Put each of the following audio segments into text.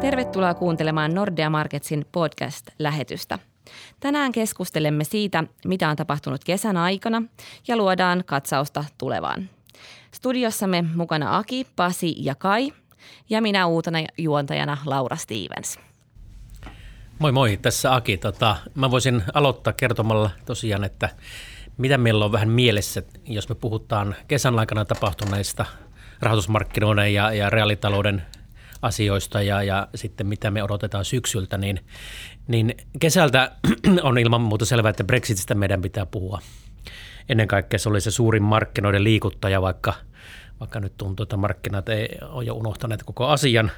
Tervetuloa kuuntelemaan Nordea Marketsin podcast-lähetystä. Tänään keskustelemme siitä, mitä on tapahtunut kesän aikana ja luodaan katsausta tulevaan. Studiossamme mukana Aki, Pasi ja Kai ja minä uutena juontajana Laura Stevens. Moi moi, tässä Aki. Tota, mä voisin aloittaa kertomalla tosiaan, että mitä meillä on vähän mielessä, jos me puhutaan kesän aikana tapahtuneista rahoitusmarkkinoiden ja, ja reaalitalouden asioista ja, ja sitten mitä me odotetaan syksyltä, niin, niin kesältä on ilman muuta selvää, että Brexitistä meidän pitää puhua. Ennen kaikkea se oli se suurin markkinoiden liikuttaja, vaikka, vaikka nyt tuntuu, että markkinat ei ole jo unohtaneet koko asian.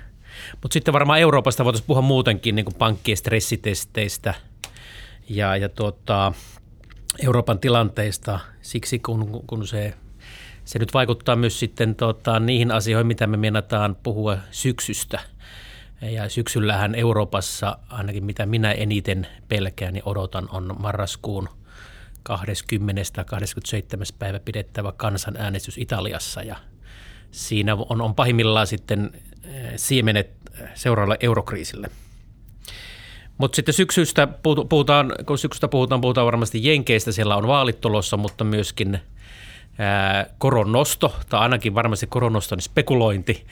Mutta sitten varmaan Euroopasta voitaisiin puhua muutenkin niin kuin pankkien stressitesteistä ja, ja tuota, Euroopan tilanteista siksi, kun, kun se se nyt vaikuttaa myös sitten tota, niihin asioihin, mitä me meinataan puhua syksystä. Ja syksyllähän Euroopassa, ainakin mitä minä eniten pelkään, niin odotan, on marraskuun 20. 27. päivä pidettävä kansanäänestys Italiassa. Ja siinä on, on pahimmillaan sitten eh, siemenet seuraavalle eurokriisille. Mutta sitten syksystä puhutaan, kun syksystä puhutaan, puhutaan varmasti Jenkeistä, siellä on vaalit tulossa, mutta myöskin – koron nosto, tai ainakin varmasti koron noston spekulointi.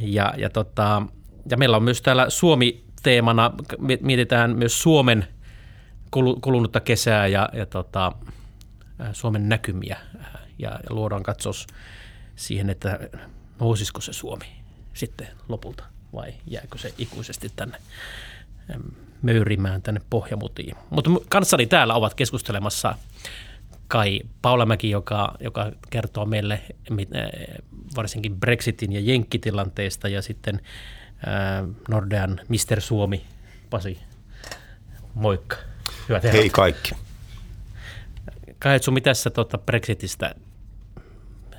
Ja, ja, tota, ja meillä on myös täällä Suomi-teemana, mietitään myös Suomen kulunutta kesää ja, ja tota, Suomen näkymiä ja, ja luodaan katsos siihen, että nousisiko se Suomi sitten lopulta vai jääkö se ikuisesti tänne möyrimään tänne Pohjamutiin. Mutta kanssani täällä ovat keskustelemassa Kai Paulamäki, joka, joka kertoo meille eh, varsinkin Brexitin ja Jenkkitilanteesta ja sitten äh, Nordean Mister Suomi, Pasi, moikka. Hyvät Hei kaikki. Kai, sun mitä sä tuota Brexitistä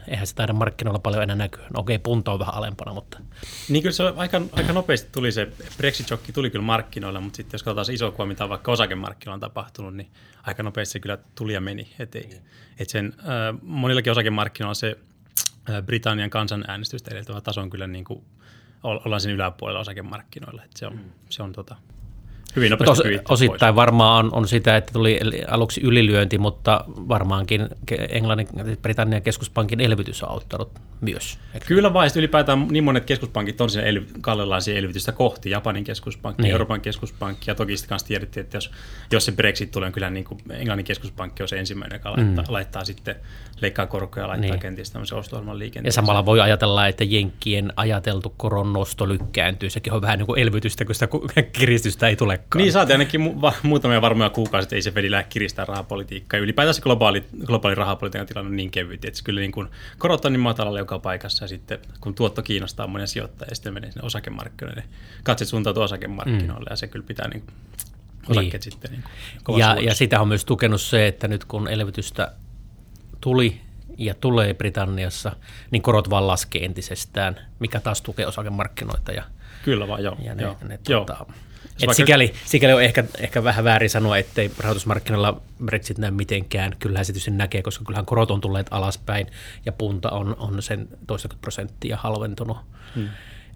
eihän se taida markkinoilla paljon enää näkyä. No okei, punta on vähän alempana, mutta... Niin kyllä se aika, aika nopeasti tuli se, Brexit-shokki tuli kyllä markkinoilla, mutta sitten jos katsotaan se iso kuva, mitä vaikka osakemarkkinoilla on tapahtunut, niin aika nopeasti se kyllä tuli ja meni. Et, ei, et sen, äh, monillakin osakemarkkinoilla se äh, Britannian kansanäänestystä edeltävä taso on kyllä niin kuin, ollaan sen yläpuolella osakemarkkinoilla. Et se on, mm. se on tota, hyvin nopeasti os, Osittain pois. varmaan on, on sitä, että tuli aluksi ylilyönti, mutta varmaankin Englannin, Britannian keskuspankin elvytys on auttanut myös. Kyllä vai, ylipäätään niin monet keskuspankit on siinä elv- kallellaan elvytystä kohti, Japanin keskuspankki, niin. Euroopan keskuspankki, ja toki sitten kanssa tiedettiin, että jos, jos se Brexit tulee, niin kyllä niin kuin Englannin keskuspankki on se ensimmäinen, joka mm. laittaa, laittaa sitten, leikkaa korkoja ja laittaa niin. kenties tämmöisen osto liikenteen. Ja samalla voi ajatella, että Jenkkien ajateltu koron nosto lykkääntyy, sekin on vähän niin kuin elvytystä, kun sitä kiristystä ei tulekaan. Niin, saatiin ainakin mu- muutamia varmoja kuukausia, ei se Fedi lähde kiristää rahapolitiikkaa. Ylipäätään globaali, globaali rahapolitiikan tilanne on niin kevyt, että kyllä niin kuin korot on niin matalalla joka paikassa ja sitten kun tuotto kiinnostaa monia sijoittajia, sitten menee sinne osakemarkkinoille, katset suuntautuu osakemarkkinoille mm. ja se kyllä pitää niin osakkeet niin. sitten niin ja, ja sitä on myös tukenut se, että nyt kun elvytystä tuli ja tulee Britanniassa, niin korot vaan laskee entisestään, mikä taas tukee osakemarkkinoita. Ja, Kyllä vaan, joo. Ja ne, joo. ne, joo. Et sikäli, sikäli on ehkä, ehkä vähän väärin sanoa, ettei rahoitusmarkkinoilla Brexit näy mitenkään. Kyllähän se tietysti näkee, koska kyllähän korot on tulleet alaspäin ja punta on, on sen toista prosenttia halventunut. Hmm.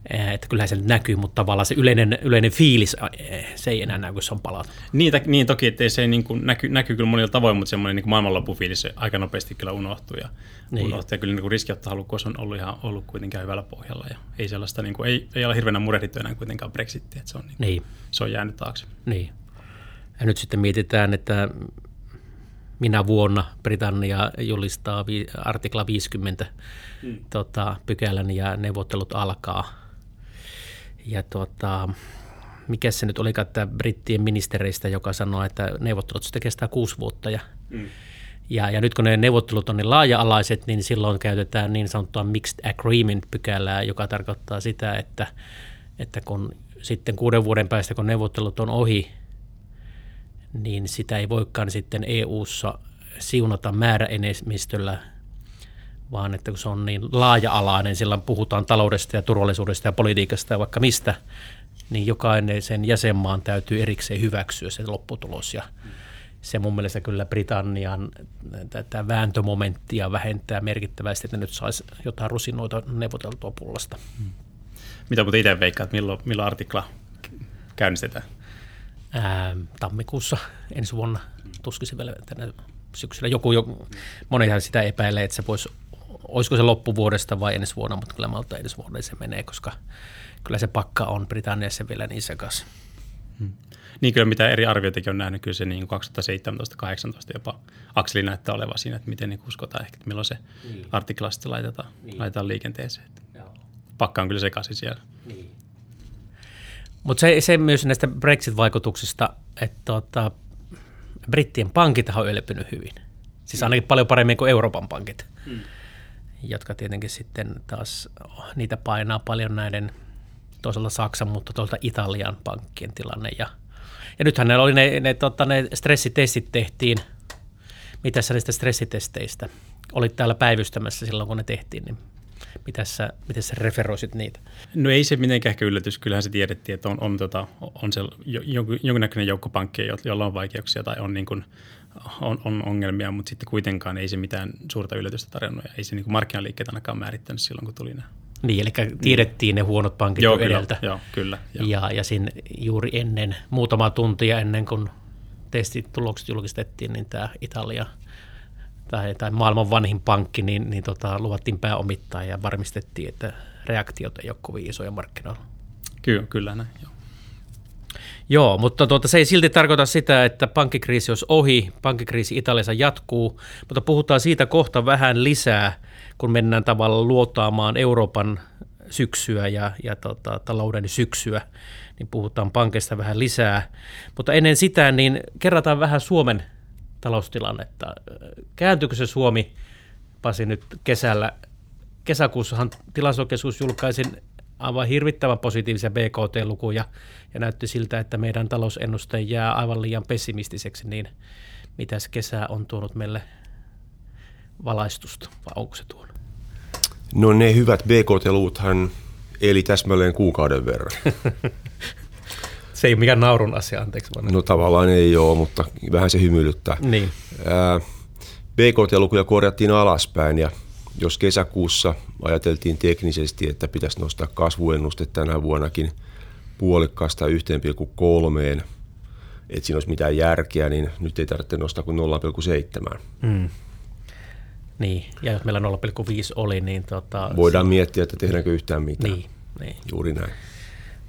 Eh, että kyllähän se näkyy, mutta tavallaan se yleinen, yleinen fiilis, eh, se ei enää näy, kun se on palautunut. Niin, niin toki, että se niin kuin näky, näkyy kyllä monilla tavoin, mutta semmoinen niin maailmanloppufiilis se aika nopeasti kyllä unohtuu. Ja, niin. unohtuu, ja kyllä niin riskiottohalukkuus on ollut ihan ollut kuitenkin hyvällä pohjalla. Ja ei sellaista, niin kuin, ei, ei ole hirveänä murehdittu enää kuitenkaan Brexittiä, että se on, niin, niin. se on jäänyt taakse. Niin. Ja nyt sitten mietitään, että minä vuonna Britannia julistaa vi, artikla 50 hmm. tota, pykälän ja neuvottelut alkaa ja tuota, mikä se nyt oli, että brittien ministereistä, joka sanoi, että neuvottelut sitten kestää kuusi vuotta. Ja, mm. ja, ja nyt kun ne neuvottelut on niin laaja-alaiset, niin silloin käytetään niin sanottua mixed agreement-pykälää, joka tarkoittaa sitä, että, että kun sitten kuuden vuoden päästä, kun neuvottelut on ohi, niin sitä ei voikaan sitten EU-ssa siunata määräenemmistöllä vaan että kun se on niin laaja-alainen, sillä puhutaan taloudesta ja turvallisuudesta ja politiikasta ja vaikka mistä, niin jokainen sen jäsenmaan täytyy erikseen hyväksyä se lopputulos. Ja, se mun mielestä kyllä Britannian tätä vääntömomenttia vähentää merkittävästi, että nyt saisi jotain rusinoita neuvoteltua pullasta. Mitä muuten itse veikkaat, milloin, milloin artikla käynnistetään? Ää, tammikuussa ensi vuonna tuskisin vielä tänä syksyllä. Joku, joku, monihan sitä epäilee, että se voisi, olisiko se loppuvuodesta vai ensi vuonna, mutta kyllä malta ensi vuonna se menee, koska kyllä se pakka on Britanniassa vielä niin sekas. Hmm. Niin kyllä mitä eri arvioitakin on nähnyt, kyllä se niin 2017-2018 jopa akseli näyttää olevan siinä, että miten niin uskotaan ehkä, että milloin se niin. artikla sitten laitetaan, niin. laitetaan liikenteeseen. Joo. Pakka on kyllä sekaisin siellä. Niin. Mutta se, se myös näistä Brexit-vaikutuksista, että tota, brittien pankit on elpynyt hyvin. Siis ainakin paljon paremmin kuin Euroopan pankit, hmm. Jotka tietenkin sitten taas, niitä painaa paljon näiden toisaalta Saksan, mutta toisaalta Italian pankkien tilanne. Ja, ja nythän ne oli ne, ne, tota, ne stressitestit tehtiin. Mitä sä niistä stressitesteistä? Olit täällä päivystämässä silloin, kun ne tehtiin, niin Miten sä, miten sä referoisit niitä? No ei se mitenkään ehkä yllätys. Kyllähän se tiedettiin, että on, on, tota, on se jonkinnäköinen joukko pankkeja, joilla on vaikeuksia tai on, niin kuin, on, on ongelmia, mutta sitten kuitenkaan ei se mitään suurta yllätystä tarjonnut. Ja ei se niin markkinaliikkeet ainakaan määrittänyt silloin, kun tuli nämä. Niin, eli tiedettiin ne huonot pankit joo, jo kyllä, edeltä. Joo, kyllä. Joo. Ja, ja siinä juuri ennen, muutama tuntia ennen kuin testitulokset julkistettiin, niin tämä Italia – tai, tai maailman vanhin pankki, niin, niin tota, luvattiin pääomittaa ja varmistettiin, että reaktiot ei ole kovin isoja markkinoilla. Kyllä, kyllä näin, joo. Joo, mutta tuota, se ei silti tarkoita sitä, että pankkikriisi olisi ohi. Pankkikriisi Italiassa jatkuu, mutta puhutaan siitä kohta vähän lisää, kun mennään tavallaan luotaamaan Euroopan syksyä ja, ja tota, talouden syksyä, niin puhutaan pankista vähän lisää. Mutta ennen sitä, niin kerrataan vähän Suomen taloustilannetta. Kääntyykö se Suomi, Pasi, nyt kesällä? Kesäkuussahan tilastokeskus julkaisi aivan hirvittävän positiivisia BKT-lukuja ja näytti siltä, että meidän talousennuste jää aivan liian pessimistiseksi, niin mitäs kesä on tuonut meille valaistusta, vai onko se tuonut? No ne hyvät BKT-luvuthan eli täsmälleen kuukauden verran. Se ei ole mikään naurun asia, anteeksi. Vaan. No tavallaan ei ole, mutta vähän se hymyilyttää. Niin. BKT-lukuja korjattiin alaspäin ja jos kesäkuussa ajateltiin teknisesti, että pitäisi nostaa kasvuennuste tänä vuonnakin puolikkaasta 1,3, että siinä olisi mitään järkeä, niin nyt ei tarvitse nostaa kuin 0,7. Hmm. Niin, ja jos meillä 0,5 oli, niin... Tota, Voidaan se... miettiä, että tehdäänkö yhtään mitään. Niin, niin. Juuri näin.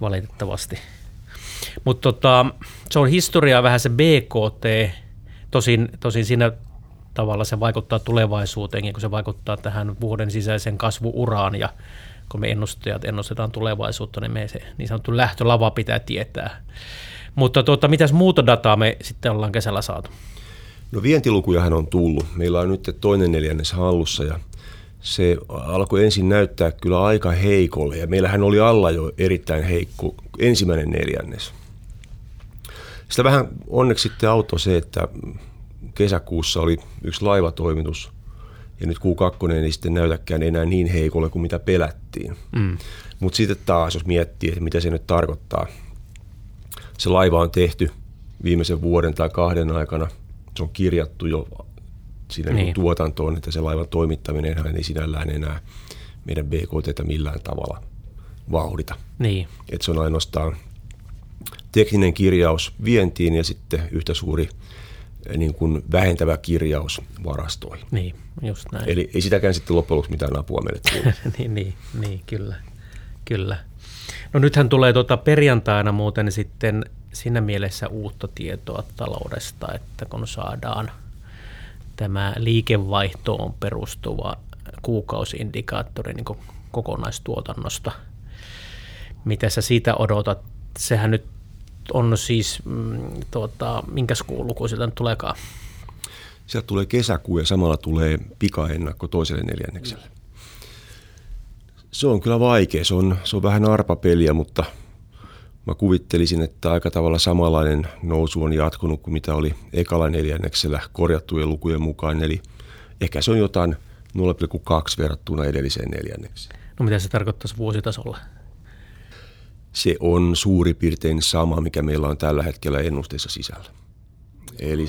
Valitettavasti. Mutta tota, se on historiaa vähän se BKT, tosin, tosin siinä tavalla se vaikuttaa tulevaisuuteen, kun se vaikuttaa tähän vuoden sisäisen kasvuuraan ja kun me ennustajat ennustetaan tulevaisuutta, niin me se niin sanottu lähtölava pitää tietää. Mutta tuota, mitäs muuta dataa me sitten ollaan kesällä saatu? No vientilukujahan on tullut. Meillä on nyt toinen neljännes hallussa ja se alkoi ensin näyttää kyllä aika heikolle ja meillähän oli alla jo erittäin heikko ensimmäinen neljännes. Sitä vähän onneksi sitten auto se, että kesäkuussa oli yksi laivatoimitus ja nyt Q2 ei sitten näytäkään enää niin heikolle kuin mitä pelättiin. Mm. Mutta sitten taas, jos miettii, että mitä se nyt tarkoittaa. Se laiva on tehty viimeisen vuoden tai kahden aikana. Se on kirjattu jo siinä niin. tuotantoon, että se laivan toimittaminen ei sinällään enää meidän BKT millään tavalla vauhdita. Niin. Et se on ainoastaan tekninen kirjaus vientiin ja sitten yhtä suuri niin kuin vähentävä kirjaus varastoihin. Niin, just näin. Eli ei sitäkään sitten loppujen lopuksi mitään apua meille niin, niin, niin, kyllä. kyllä. No nythän tulee tuota perjantaina muuten sitten siinä mielessä uutta tietoa taloudesta, että kun saadaan tämä liikevaihtoon perustuva kuukausiindikaattori niin kokonaistuotannosta. Mitä sä siitä odotat? Sehän nyt on siis, mm, tuota, minkäs kuun luku sieltä nyt tuleekaan? Sieltä tulee kesäkuu ja samalla tulee pikaennakko toiselle neljännekselle. Se on kyllä vaikea. Se on, se on vähän arpapeliä, mutta mä kuvittelisin, että aika tavalla samanlainen nousu on jatkunut kuin mitä oli ekalla neljänneksellä korjattujen lukujen mukaan. Eli ehkä se on jotain 0,2 verrattuna edelliseen neljännekseen. No mitä se tarkoittaisi vuositasolla? Se on suuri piirtein sama, mikä meillä on tällä hetkellä ennusteessa sisällä. Eli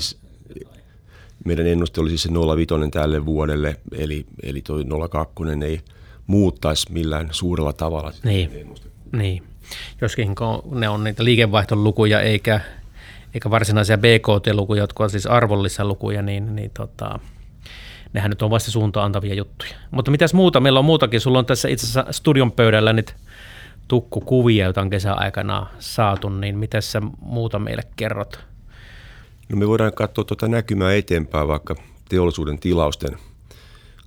meidän ennuste oli siis se 05 tälle vuodelle, eli, eli tuo 02 ei muuttaisi millään suurella tavalla. Niin, niin. joskin ne on niitä liikevaihtolukuja eikä, eikä varsinaisia BKT-lukuja, jotka ovat siis arvollisia lukuja, niin, niin tota, nehän nyt on vasta suuntaan antavia juttuja. Mutta mitäs muuta? Meillä on muutakin. Sulla on tässä itse asiassa studion pöydällä nyt tukkukuvia, joita on kesäaikana saatu, niin mitä sä muuta meille kerrot? No me voidaan katsoa tuota näkymää eteenpäin vaikka teollisuuden tilausten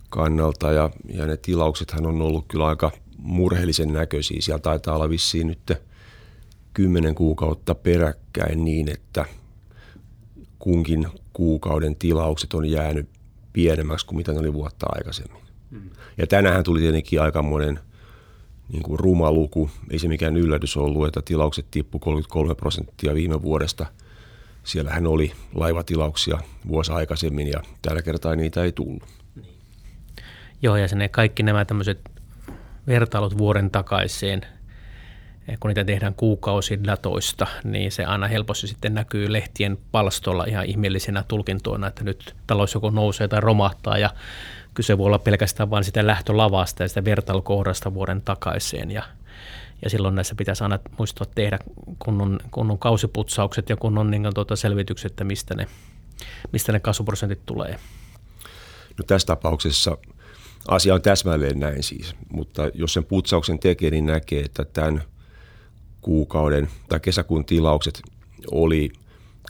kannalta ja, ja ne tilauksethan on ollut kyllä aika murheellisen näköisiä. Siellä taitaa olla vissiin nyt kymmenen kuukautta peräkkäin niin, että kunkin kuukauden tilaukset on jäänyt pienemmäksi kuin mitä ne oli vuotta aikaisemmin. Mm. Ja tänähän tuli tietenkin aikamoinen niin kuin ruma luku. Ei se mikään yllätys ollut, että tilaukset tippu 33 prosenttia viime vuodesta. Siellähän oli laivatilauksia vuosi aikaisemmin ja tällä kertaa niitä ei tullut. Niin. Joo, ja sen kaikki nämä tämmöiset vertailut vuoden takaiseen, kun niitä tehdään kuukausidatoista, niin se aina helposti sitten näkyy lehtien palstolla ihan ihmeellisenä tulkintoina, että nyt talous joko nousee tai romahtaa ja kyse voi olla pelkästään vain sitä lähtölavasta ja sitä vertailukohdasta vuoden takaiseen ja, ja silloin näissä pitäisi aina muistaa tehdä kunnon, kunnon kausiputsaukset ja kunnon niin tuota selvitykset, että mistä ne, mistä ne kasvuprosentit tulee. No tässä tapauksessa asia on täsmälleen näin siis, mutta jos sen putsauksen tekee, niin näkee, että tämän kuukauden tai kesäkuun tilaukset oli –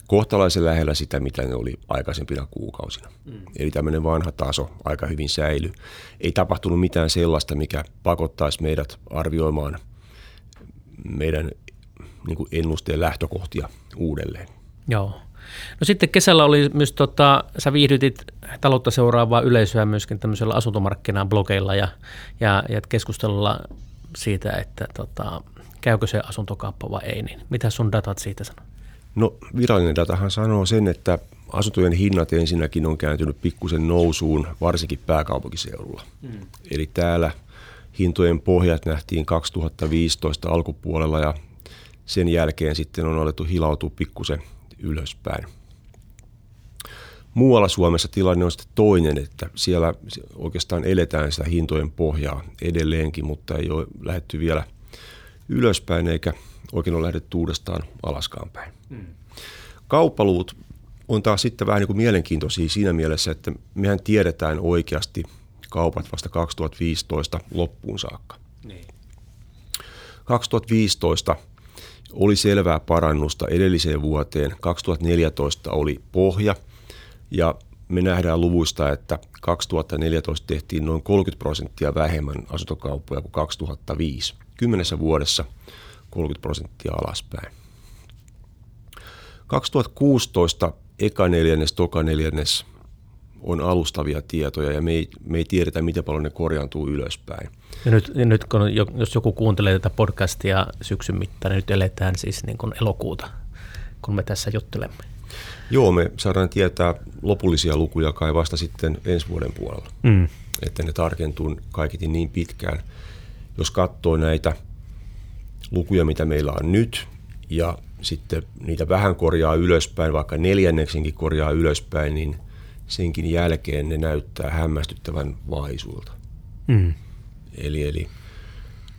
kohtalaisen lähellä sitä, mitä ne oli aikaisempina kuukausina. Mm. Eli tämmöinen vanha taso aika hyvin säily. Ei tapahtunut mitään sellaista, mikä pakottaisi meidät arvioimaan meidän niin kuin ennusteen lähtökohtia uudelleen. Joo. No sitten kesällä oli myös, tota, sä viihdytit taloutta seuraavaa yleisöä myöskin tämmöisellä asuntomarkkinaan blogeilla ja, ja, ja keskustelulla siitä, että tota, käykö se asuntokauppa vai ei, niin mitä sun datat siitä sanoo? No virallinen datahan sanoo sen, että asuntojen hinnat ensinnäkin on kääntynyt pikkusen nousuun, varsinkin pääkaupunkiseudulla. Mm. Eli täällä hintojen pohjat nähtiin 2015 alkupuolella ja sen jälkeen sitten on alettu hilautua pikkusen ylöspäin. Muualla Suomessa tilanne on sitten toinen, että siellä oikeastaan eletään sitä hintojen pohjaa edelleenkin, mutta ei ole lähetty vielä ylöspäin eikä oikein ole lähdetty uudestaan alaskaan päin. Mm. Kauppaluvut on taas sitten vähän niin kuin mielenkiintoisia siinä mielessä, että mehän tiedetään oikeasti kaupat vasta 2015 loppuun saakka. Niin. 2015 oli selvää parannusta edelliseen vuoteen. 2014 oli pohja ja me nähdään luvuista, että 2014 tehtiin noin 30 prosenttia vähemmän asuntokauppoja kuin 2005. Kymmenessä vuodessa 30 prosenttia alaspäin. 2016 eka neljännes, toka neljännes on alustavia tietoja ja me ei, me ei tiedetä, miten paljon ne korjaantuu ylöspäin. Ja nyt, ja nyt kun, jos joku kuuntelee tätä podcastia syksyn mittaan, niin nyt eletään siis niin kuin elokuuta, kun me tässä juttelemme. Joo, me saadaan tietää lopullisia lukuja kai vasta sitten ensi vuoden puolella, mm. että ne tarkentuu kaikiti niin pitkään. Jos katsoo näitä lukuja, mitä meillä on nyt, ja sitten niitä vähän korjaa ylöspäin, vaikka neljänneksenkin korjaa ylöspäin, niin senkin jälkeen ne näyttää hämmästyttävän vaisuilta. Mm. Eli, eli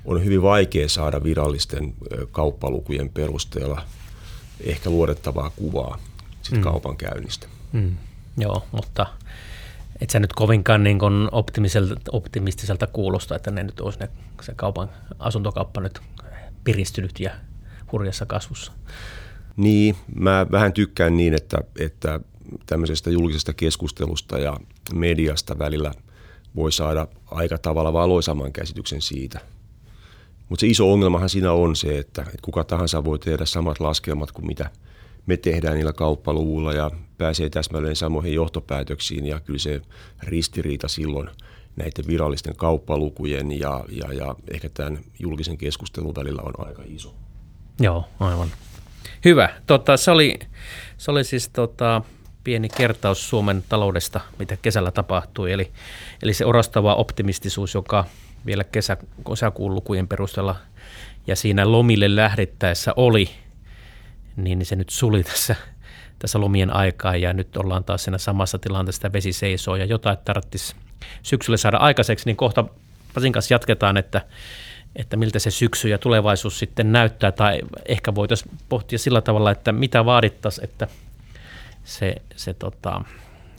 on hyvin vaikea saada virallisten kauppalukujen perusteella ehkä luodettavaa kuvaa sit mm. kaupan käynnistä. Mm. Joo, mutta et sä nyt kovinkaan niin optimistiselta kuulosta, että ne nyt olisi ne, se kaupan, asuntokauppa nyt piristynyt ja hurjassa kasvussa. Niin, mä vähän tykkään niin, että, että tämmöisestä julkisesta keskustelusta ja mediasta välillä voi saada aika tavalla valoisamman käsityksen siitä. Mutta se iso ongelmahan siinä on se, että, että kuka tahansa voi tehdä samat laskelmat kuin mitä me tehdään niillä kauppaluvulla ja pääsee täsmälleen samoihin johtopäätöksiin ja kyllä se ristiriita silloin näiden virallisten kauppalukujen ja, ja, ja ehkä tämän julkisen keskustelun välillä on aika iso. Joo, aivan. Hyvä. Tota, se, oli, se oli siis tota, pieni kertaus Suomen taloudesta, mitä kesällä tapahtui. Eli, eli se orastava optimistisuus, joka vielä kesä, kesäkuun lukujen perusteella ja siinä lomille lähdettäessä oli, niin se nyt suli tässä, tässä lomien aikaa ja nyt ollaan taas siinä samassa tilanteessa, että vesi seisoo ja jotain tarvitsisi syksyllä saada aikaiseksi, niin kohta Pasin kanssa jatketaan, että, että miltä se syksy ja tulevaisuus sitten näyttää tai ehkä voitaisiin pohtia sillä tavalla, että mitä vaadittaisiin, että se, se tota,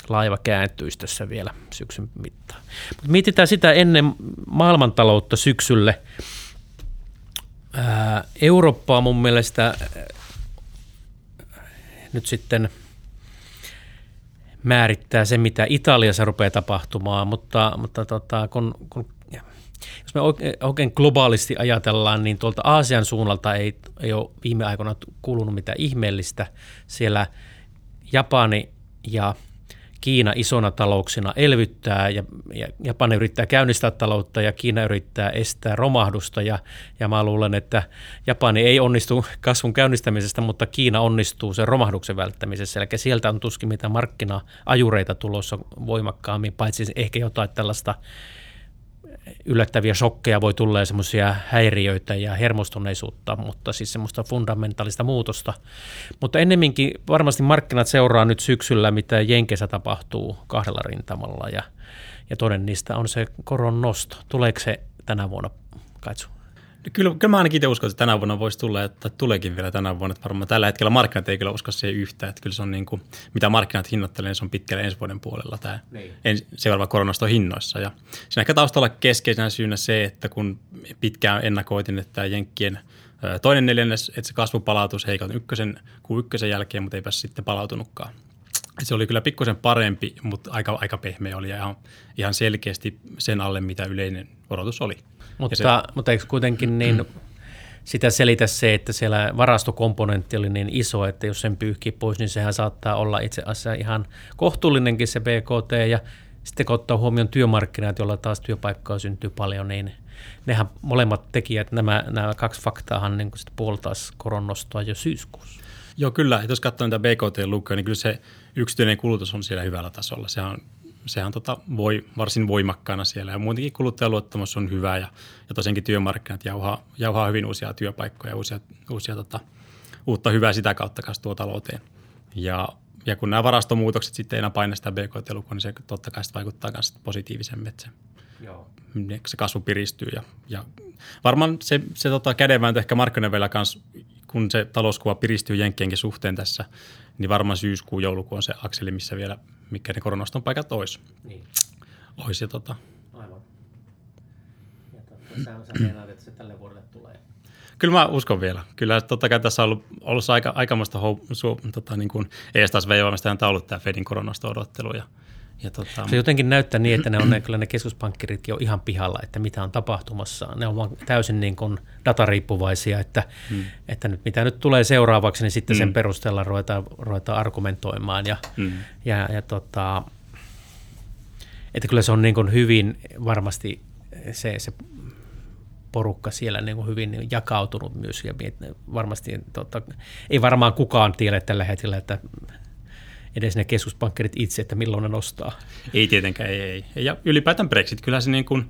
laiva kääntyisi tässä vielä syksyn mittaan. Mutta mietitään sitä ennen maailmantaloutta syksylle. Ää, Eurooppaa mun mielestä nyt sitten määrittää se, mitä Italiassa rupeaa tapahtumaan, mutta, mutta tota, kun, kun jos me oikein globaalisti ajatellaan, niin tuolta Aasian suunnalta ei, ei ole viime aikoina kuulunut mitään ihmeellistä. Siellä Japani ja Kiina isona talouksina elvyttää ja, ja Japani yrittää käynnistää taloutta ja Kiina yrittää estää romahdusta ja, ja mä luulen, että Japani ei onnistu kasvun käynnistämisestä, mutta Kiina onnistuu sen romahduksen välttämisessä. Eli sieltä on tuskin mitään markkina-ajureita tulossa voimakkaammin, paitsi ehkä jotain tällaista yllättäviä shokkeja voi tulla semmoisia häiriöitä ja hermostuneisuutta, mutta siis semmoista fundamentaalista muutosta. Mutta ennemminkin varmasti markkinat seuraa nyt syksyllä, mitä Jenkessä tapahtuu kahdella rintamalla ja, ja toinen niistä on se koron nosto. Tuleeko se tänä vuonna, Kaitsu? Kyllä, kyllä mä ainakin itse uskon, että tänä vuonna voisi tulla, että tuleekin vielä tänä vuonna. Että varmaan tällä hetkellä markkinat ei kyllä usko siihen yhtään. Että kyllä se on niin kuin, mitä markkinat hinnoittelee, niin se on pitkälle ensi vuoden puolella tämä niin. seuraava koronasto hinnoissa. Ja siinä ehkä taustalla keskeisenä syynä se, että kun pitkään ennakoitin, että Jenkkien toinen neljännes, että se kasvupalautus heikot ykkösen, kuin ykkösen jälkeen, mutta eipä sitten palautunutkaan. Se oli kyllä pikkusen parempi, mutta aika, aika pehmeä oli ja ihan, ihan selkeästi sen alle, mitä yleinen odotus oli. Mutta, se, mutta eikö kuitenkin niin mm. sitä selitä se, että siellä varastokomponentti oli niin iso, että jos sen pyyhkii pois, niin sehän saattaa olla itse asiassa ihan kohtuullinenkin se BKT ja sitten kun ottaa huomioon työmarkkinat, joilla taas työpaikkoja syntyy paljon, niin nehän molemmat tekijät, nämä, nämä kaksi faktaahan niin sitten puoltaisi koronnostoa jo syyskuussa. Joo, kyllä. Jos katsoo niitä BKT-lukuja, niin kyllä se yksityinen kulutus on siellä hyvällä tasolla. Se on sehän tota voi varsin voimakkaana siellä ja muutenkin kuluttajaluottamus on hyvä ja, ja tosiaankin työmarkkinat jauhaa, jauhaa hyvin uusia työpaikkoja, uusia, uusia tota, uutta hyvää sitä kautta kasvua talouteen. Ja, ja kun nämä varastomuutokset sitten ei enää paina sitä BKT-lukua, niin se totta kai vaikuttaa myös positiivisemmin, että se, Joo. se kasvu piristyy. Ja, ja varmaan se, se tota kädenvääntö ehkä markkinoiden vielä kanssa, kun se talouskuva piristyy Jenkkienkin suhteen tässä, niin varmaan syyskuu, joulukuu on se akseli, missä vielä mikä ne koronaston paikat olisi. Niin. Olisi tota. Aivan. Ja totta, sä, että se tälle vuodelle tulee. Kyllä mä uskon vielä. Kyllä totta kai tässä on ollut, ollut aika, aikamoista hou, su, tota, niin kuin eestas veivaamista on ollut tämä Fedin koronasta odottelu ja ja tota, se jotenkin näyttää niin, että ne on ne, kyllä ne keskuspankkiritkin on ihan pihalla, että mitä on tapahtumassa. Ne on vaan täysin niin kuin datariippuvaisia, että, hmm. että nyt, mitä nyt tulee seuraavaksi, niin sitten hmm. sen perusteella ruvetaan, ruvetaan argumentoimaan. Ja, hmm. ja, ja tota, että kyllä se on niin kuin hyvin varmasti se, se porukka siellä niin kuin hyvin jakautunut myös ja varmasti tota, ei varmaan kukaan tiedä tällä hetkellä, että edes ne keskuspankkerit itse, että milloin ne nostaa. Ei tietenkään, ei, ei. Ja ylipäätään Brexit, kyllä se niin kuin,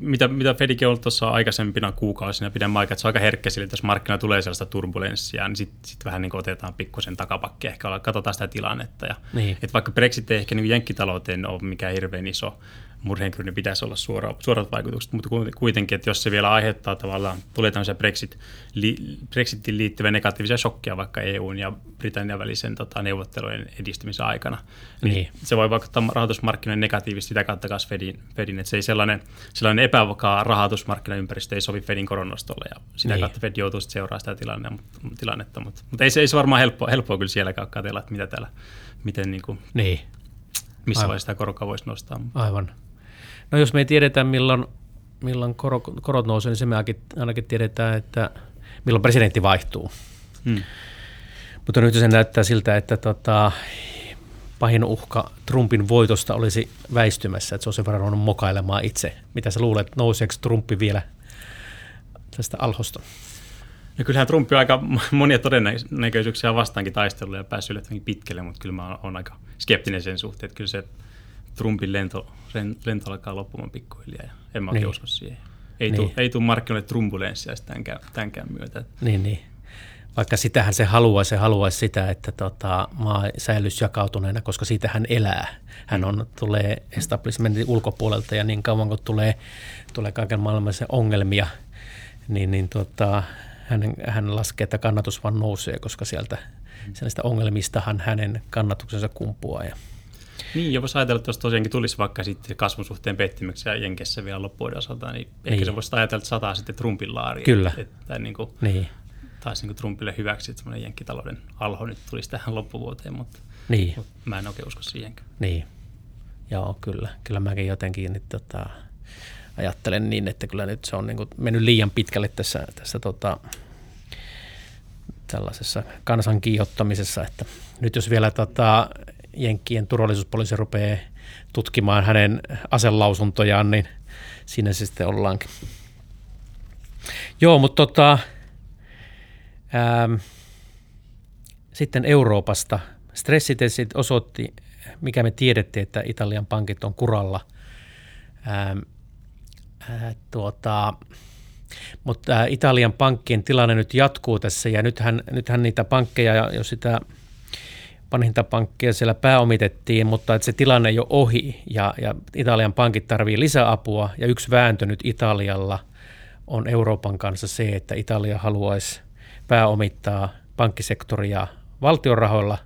mitä, mitä Fedikin on ollut tuossa aikaisempina kuukausina pidemmän aikaa, että se on aika herkkä sille, että jos markkina tulee sellaista turbulenssia, niin sitten sit vähän niin kuin otetaan pikkusen takapakki, ehkä katsotaan sitä tilannetta. Ja, niin. että vaikka Brexit ei ehkä niin jenkkitalouteen ole mikään hirveän iso murheenkryyni pitäisi olla suora, suorat vaikutukset, mutta kuitenkin, että jos se vielä aiheuttaa tavallaan, tulee tämmöisiä Brexit, li, Brexitin liittyviä negatiivisia shokkeja vaikka EUn ja Britannian välisen tota, neuvottelujen edistymisen aikana, niin, niin. se voi vaikuttaa rahoitusmarkkinoiden negatiivisesti sitä kautta kanssa Fedin, Fedin, että se ei sellainen, sellainen epävakaa rahoitusmarkkinaympäristö ei sovi Fedin koronnostolle ja sitä niin. kautta Fed joutuu sitten seuraamaan sitä tilannetta, tilannetta mutta, mutta ei, se, ei se varmaan helppoa, helppoa kyllä sielläkään katsella, että mitä täällä, miten niin kuin, niin. missä Aivan. vaiheessa sitä korkoa voisi nostaa. Aivan. No jos me ei tiedetä, milloin, milloin korot, korot nousee, niin se me ainakin tiedetään, että milloin presidentti vaihtuu. Hmm. Mutta nyt se näyttää siltä, että tota, pahin uhka Trumpin voitosta olisi väistymässä, että se on sen verran mokailemaan itse. Mitä sä luulet, nouseeko Trumpi vielä tästä alhosta? No kyllähän Trumpi on aika monia todennäköisyyksiä vastaankin taistellut ja päässyt yllättävänkin pitkälle, mutta kyllä mä olen aika skeptinen sen suhteen, että kyllä se Trumpin lento, lento alkaa loppumaan pikkuhiljaa ja en mä niin. usko siihen. Ei niin. tule tuu markkinoille trumbulenssia tämänkään, tämänkään myötä. Niin, niin. vaikka sitähän se haluaisi, se haluaisi sitä, että tota, maa säilyisi jakautuneena, koska siitä hän elää. Hän on, tulee establishmentin ulkopuolelta ja niin kauan kun tulee, tulee kaiken maailman ongelmia, niin, niin tota, hän, hän laskee, että kannatus vaan nousee, koska sieltä sellaista ongelmistahan hänen kannatuksensa kumpuaa. Ja niin, ja voisi ajatella, että jos tosiaankin tulisi vaikka sitten kasvun suhteen pettymyksiä Jenkessä vielä loppuvuoden osalta, niin, niin. ehkä se voisi ajatella, että sataa sitten Trumpin laariin. Kyllä. Että, niin kuin, niin. Taisi niin Trumpille hyväksi, että semmoinen jenkkitalouden alho nyt tulisi tähän loppuvuoteen, mutta, niin. mutta mä en oikein usko siihenkään. Niin, joo kyllä. Kyllä mäkin jotenkin nyt tota, ajattelen niin, että kyllä nyt se on niin kuin mennyt liian pitkälle tässä, tässä tota, tällaisessa kansan kiihottamisessa, että nyt jos vielä tota, Jenkkien turvallisuuspoliisi rupeaa tutkimaan hänen aselausuntojaan, niin siinä se sitten ollaankin. Joo, mutta tota, ähm, sitten Euroopasta. Stressitestit osoitti, mikä me tiedettiin, että Italian pankit on kuralla. Ähm, äh, tuota, mutta Italian pankkien tilanne nyt jatkuu tässä ja nythän, nythän niitä pankkeja, jos sitä vanhinta pankkia siellä pääomitettiin, mutta että se tilanne ole ohi ja, ja Italian pankit tarvii lisäapua ja yksi vääntö nyt Italialla on Euroopan kanssa se, että Italia haluaisi pääomittaa pankkisektoria valtion rahoilla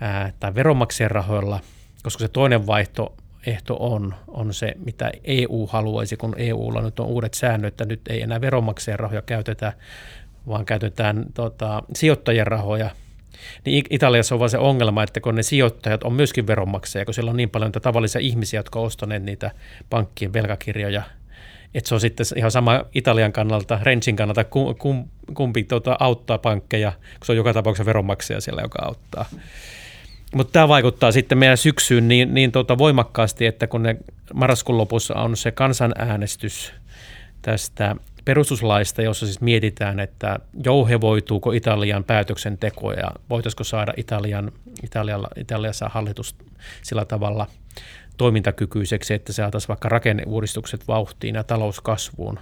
ää, tai veronmaksajien rahoilla, koska se toinen vaihto ehto on, on se, mitä EU haluaisi, kun EUlla nyt on uudet säännöt, että nyt ei enää veronmaksajien rahoja käytetä, vaan käytetään tota, sijoittajien rahoja. Niin Italiassa on vaan se ongelma, että kun ne sijoittajat on myöskin veronmaksajia, kun siellä on niin paljon niitä tavallisia ihmisiä, jotka ovat ostaneet niitä pankkien velkakirjoja, että se on sitten ihan sama Italian kannalta, Rensin kannalta, kumpi tuota, auttaa pankkeja, kun se on joka tapauksessa veronmaksaja siellä, joka auttaa. Mutta tämä vaikuttaa sitten meidän syksyyn niin, niin tuota voimakkaasti, että kun ne marraskuun lopussa on se kansanäänestys tästä perustuslaista, jossa siis mietitään, että jouhevoituuko Italian päätöksenteko ja voitaisiko saada Italian, Italialla, Italiassa hallitus sillä tavalla toimintakykyiseksi, että saataisiin vaikka rakenneuudistukset vauhtiin ja talouskasvuun.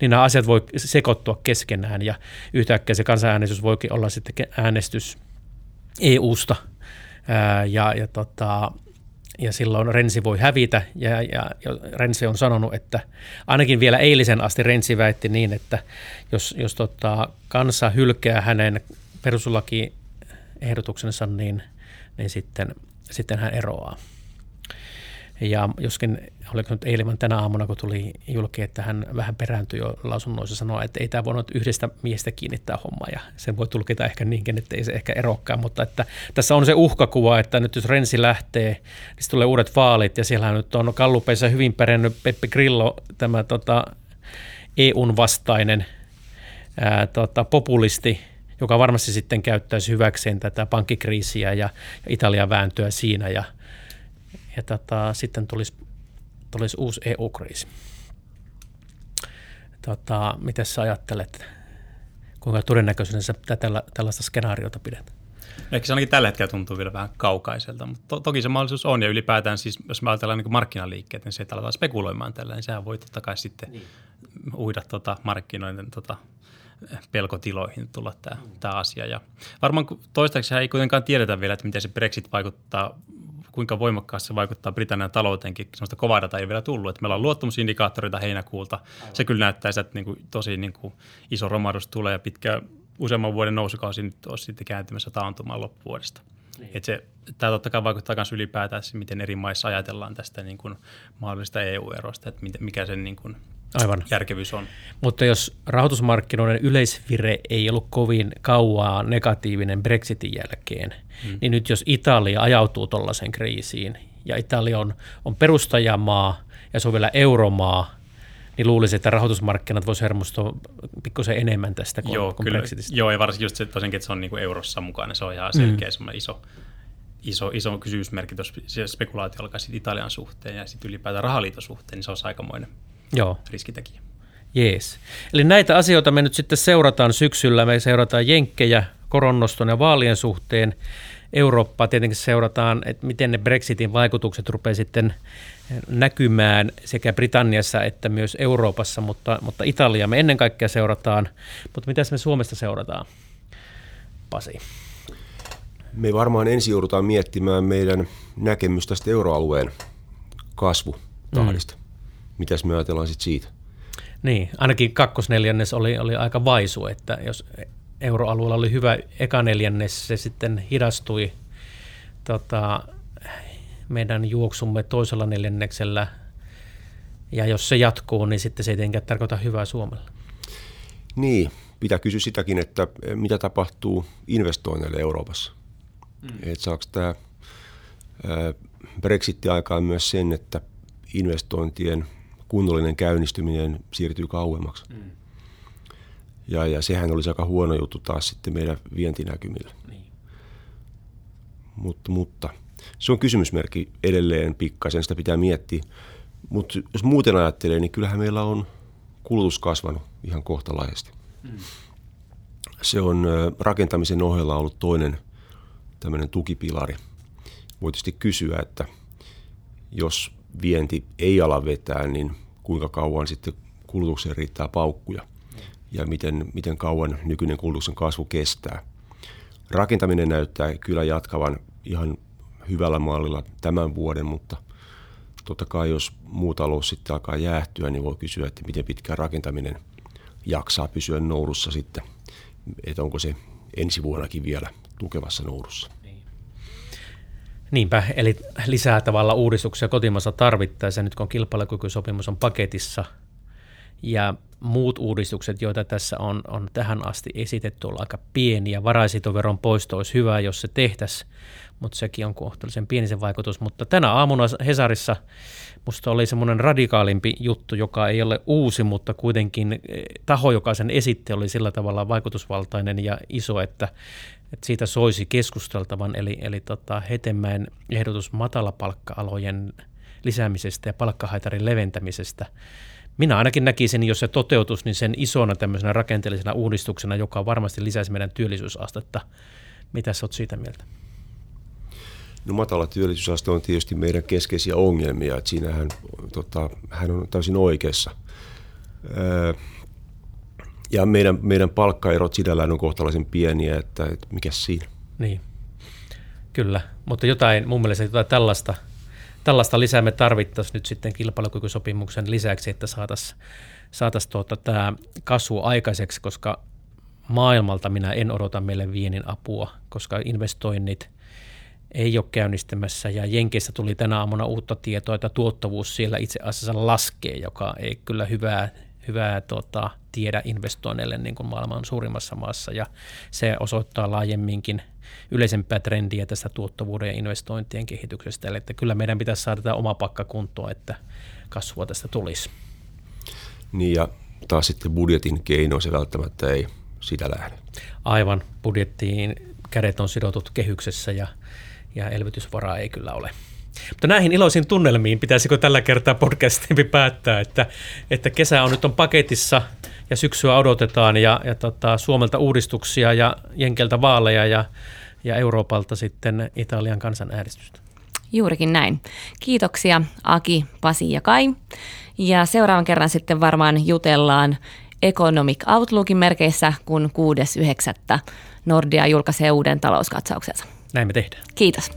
Niin nämä asiat voi sekoittua keskenään ja yhtäkkiä se kansanäänestys voikin olla sitten äänestys EU-sta – ja, ja, tota, ja silloin Rensi voi hävitä ja, ja, Rensi on sanonut, että ainakin vielä eilisen asti Rensi väitti niin, että jos, jos tota, kansa hylkää hänen perustuslakiehdotuksensa, niin, niin sitten, sitten hän eroaa. Ja joskin, oliko nyt eilen tänä aamuna, kun tuli julki, että hän vähän perääntyi jo lausunnoissa sanoa, että ei tämä voinut yhdestä miestä kiinnittää homma. Ja sen voi tulkita ehkä niinkin, että ei se ehkä erokkaan. Mutta että tässä on se uhkakuva, että nyt jos Rensi lähtee, niin tulee uudet vaalit. Ja siellä nyt on kallupeissa hyvin pärjännyt Peppi Grillo, tämä tota, EUn vastainen ää, tota, populisti, joka varmasti sitten käyttäisi hyväkseen tätä pankkikriisiä ja Italian vääntöä siinä. Ja, ja tota, sitten tulisi, tulisi uusi EU-kriisi. Tota, miten sä ajattelet, kuinka todennäköisenä sä tällä, tällaista skenaariota pidät? Ehkä se ainakin tällä hetkellä tuntuu vielä vähän kaukaiselta, mutta to- toki se mahdollisuus on. Ja ylipäätään siis, jos me ajatellaan niin markkinaliikkeet, niin se, että aletaan spekuloimaan tällä, niin sehän voi totta kai sitten niin. uida tota markkinoiden tota, pelkotiloihin tulla tämä, mm. tämä asia. Ja varmaan toistaiseksi ei kuitenkaan tiedetä vielä, että miten se Brexit vaikuttaa kuinka voimakkaasti se vaikuttaa Britannian talouteenkin. Sellaista kovaa data ei vielä tullut. Että meillä on luottamusindikaattoreita heinäkuulta. Aivan. Se kyllä näyttää, että niin kuin, tosi niin kuin, iso romahdus tulee ja pitkä useamman vuoden nousukausi nyt olisi sitten kääntymässä taantumaan loppuvuodesta. Niin. Se, tämä totta kai vaikuttaa myös ylipäätään, miten eri maissa ajatellaan tästä niin kuin mahdollisesta EU-erosta, että mikä sen niin kuin Aivan. järkevyys on. Mutta jos rahoitusmarkkinoiden yleisvire ei ollut kovin kauaa negatiivinen Brexitin jälkeen, hmm. niin nyt jos Italia ajautuu tuollaiseen kriisiin ja Italia on, on perustajamaa ja se on vielä euromaa, niin luulisin, että rahoitusmarkkinat voisi hermostua pikkusen enemmän tästä kuin, joo, kuin kyllä, Brexitistä. Joo, ja varsinkin just se, tosiaankin, että se on niin kuin eurossa mukana, se on ihan selkeä mm. iso, iso, iso kysymysmerkki tuossa spekulaatio alkaa Italian suhteen ja sitten ylipäätään rahaliiton suhteen, niin se on aikamoinen Joo. riskitekijä. Jees. Eli näitä asioita me nyt sitten seurataan syksyllä. Me seurataan jenkkejä koronnoston ja vaalien suhteen. Eurooppaa tietenkin seurataan, että miten ne Brexitin vaikutukset rupeaa sitten näkymään sekä Britanniassa että myös Euroopassa, mutta, mutta Italia me ennen kaikkea seurataan. Mutta mitä me Suomesta seurataan? Pasi? Me varmaan ensin joudutaan miettimään meidän näkemystä tästä euroalueen kasvutahdista. Mm. Mitäs me ajatellaan sitten siitä? Niin, ainakin kakkosneljännes oli, oli aika vaisu, että jos euroalueella oli hyvä eka neljännes, se sitten hidastui tota, meidän juoksumme toisella neljänneksellä. Ja jos se jatkuu, niin sitten se ei tietenkään tarkoita hyvää Suomelle. Niin, pitää kysyä sitäkin, että mitä tapahtuu investoinneille Euroopassa. Mm. Että saako tämä Brexit aikaan myös sen, että investointien kunnollinen käynnistyminen siirtyy kauemmaksi. Mm. Ja, ja sehän olisi aika huono juttu taas sitten meidän vientinäkymille. Niin. Mutta, mutta se on kysymysmerkki edelleen pikkasen, sitä pitää miettiä. Mutta jos muuten ajattelee, niin kyllähän meillä on kulutus kasvanut ihan kohtalaisesti. Mm. Se on rakentamisen ohella ollut toinen tämmöinen tukipilari. Voi tietysti kysyä, että jos vienti ei ala vetää, niin kuinka kauan sitten kulutukseen riittää paukkuja ja miten, miten kauan nykyinen kulutuksen kasvu kestää. Rakentaminen näyttää kyllä jatkavan ihan hyvällä mallilla tämän vuoden, mutta totta kai jos muu talous sitten alkaa jäähtyä, niin voi kysyä, että miten pitkään rakentaminen jaksaa pysyä nourussa sitten, että onko se ensi vuonnakin vielä tukevassa nourussa. Niinpä, eli lisää tavalla uudistuksia kotimassa tarvittaessa, nyt kun kilpailukykysopimus on paketissa ja muut uudistukset, joita tässä on, on tähän asti esitetty, on aika pieniä. Varaisitoveron poisto olisi hyvä, jos se tehtäisiin, mutta sekin on kohtuullisen pieni se vaikutus. Mutta tänä aamuna Hesarissa musta oli semmoinen radikaalimpi juttu, joka ei ole uusi, mutta kuitenkin eh, taho, joka sen esitti, oli sillä tavalla vaikutusvaltainen ja iso, että että siitä soisi keskusteltavan, eli, eli tota Hetemäen ehdotus matalapalkka-alojen lisäämisestä ja palkkahaitarin leventämisestä. Minä ainakin näkisin, jos se toteutus, niin sen isona tämmöisenä rakenteellisena uudistuksena, joka varmasti lisäisi meidän työllisyysastetta. Mitä sä oot siitä mieltä? No matala työllisyysaste on tietysti meidän keskeisiä ongelmia, että siinähän tota, hän on täysin oikeassa. Öö, ja meidän, meidän palkkaerot sinällään on kohtalaisen pieniä, että, että mikä siinä. Niin, kyllä. Mutta jotain, mun mielestä jotain tällaista, tällaista lisää me tarvittaisiin nyt sitten kilpailukykysopimuksen lisäksi, että saataisiin saatais tuota, tämä kasvu aikaiseksi, koska maailmalta minä en odota meille viennin apua, koska investoinnit ei ole käynnistymässä ja Jenkeissä tuli tänä aamuna uutta tietoa, että tuottavuus siellä itse asiassa laskee, joka ei kyllä hyvää hyvää tota, tiedä investoinneille niin kuin maailman suurimmassa maassa ja se osoittaa laajemminkin yleisempää trendiä tästä tuottavuuden ja investointien kehityksestä. Eli että kyllä meidän pitäisi saada tätä oma pakka kuntoon, että kasvua tästä tulisi. Niin ja taas sitten budjetin keino se välttämättä ei sitä lähde. Aivan, budjettiin kädet on sidotut kehyksessä ja, ja elvytysvaraa ei kyllä ole. Mutta näihin iloisiin tunnelmiin pitäisikö tällä kertaa podcastin päättää, että, että kesä on nyt on paketissa ja syksyä odotetaan ja, ja tota, Suomelta uudistuksia ja Jenkeltä vaaleja ja, ja Euroopalta sitten Italian kansanäänestystä. Juurikin näin. Kiitoksia Aki, Pasi ja Kai. Ja seuraavan kerran sitten varmaan jutellaan Economic Outlookin merkeissä, kun 6.9. Nordea julkaisee uuden talouskatsauksensa. Näin me tehdään. Kiitos.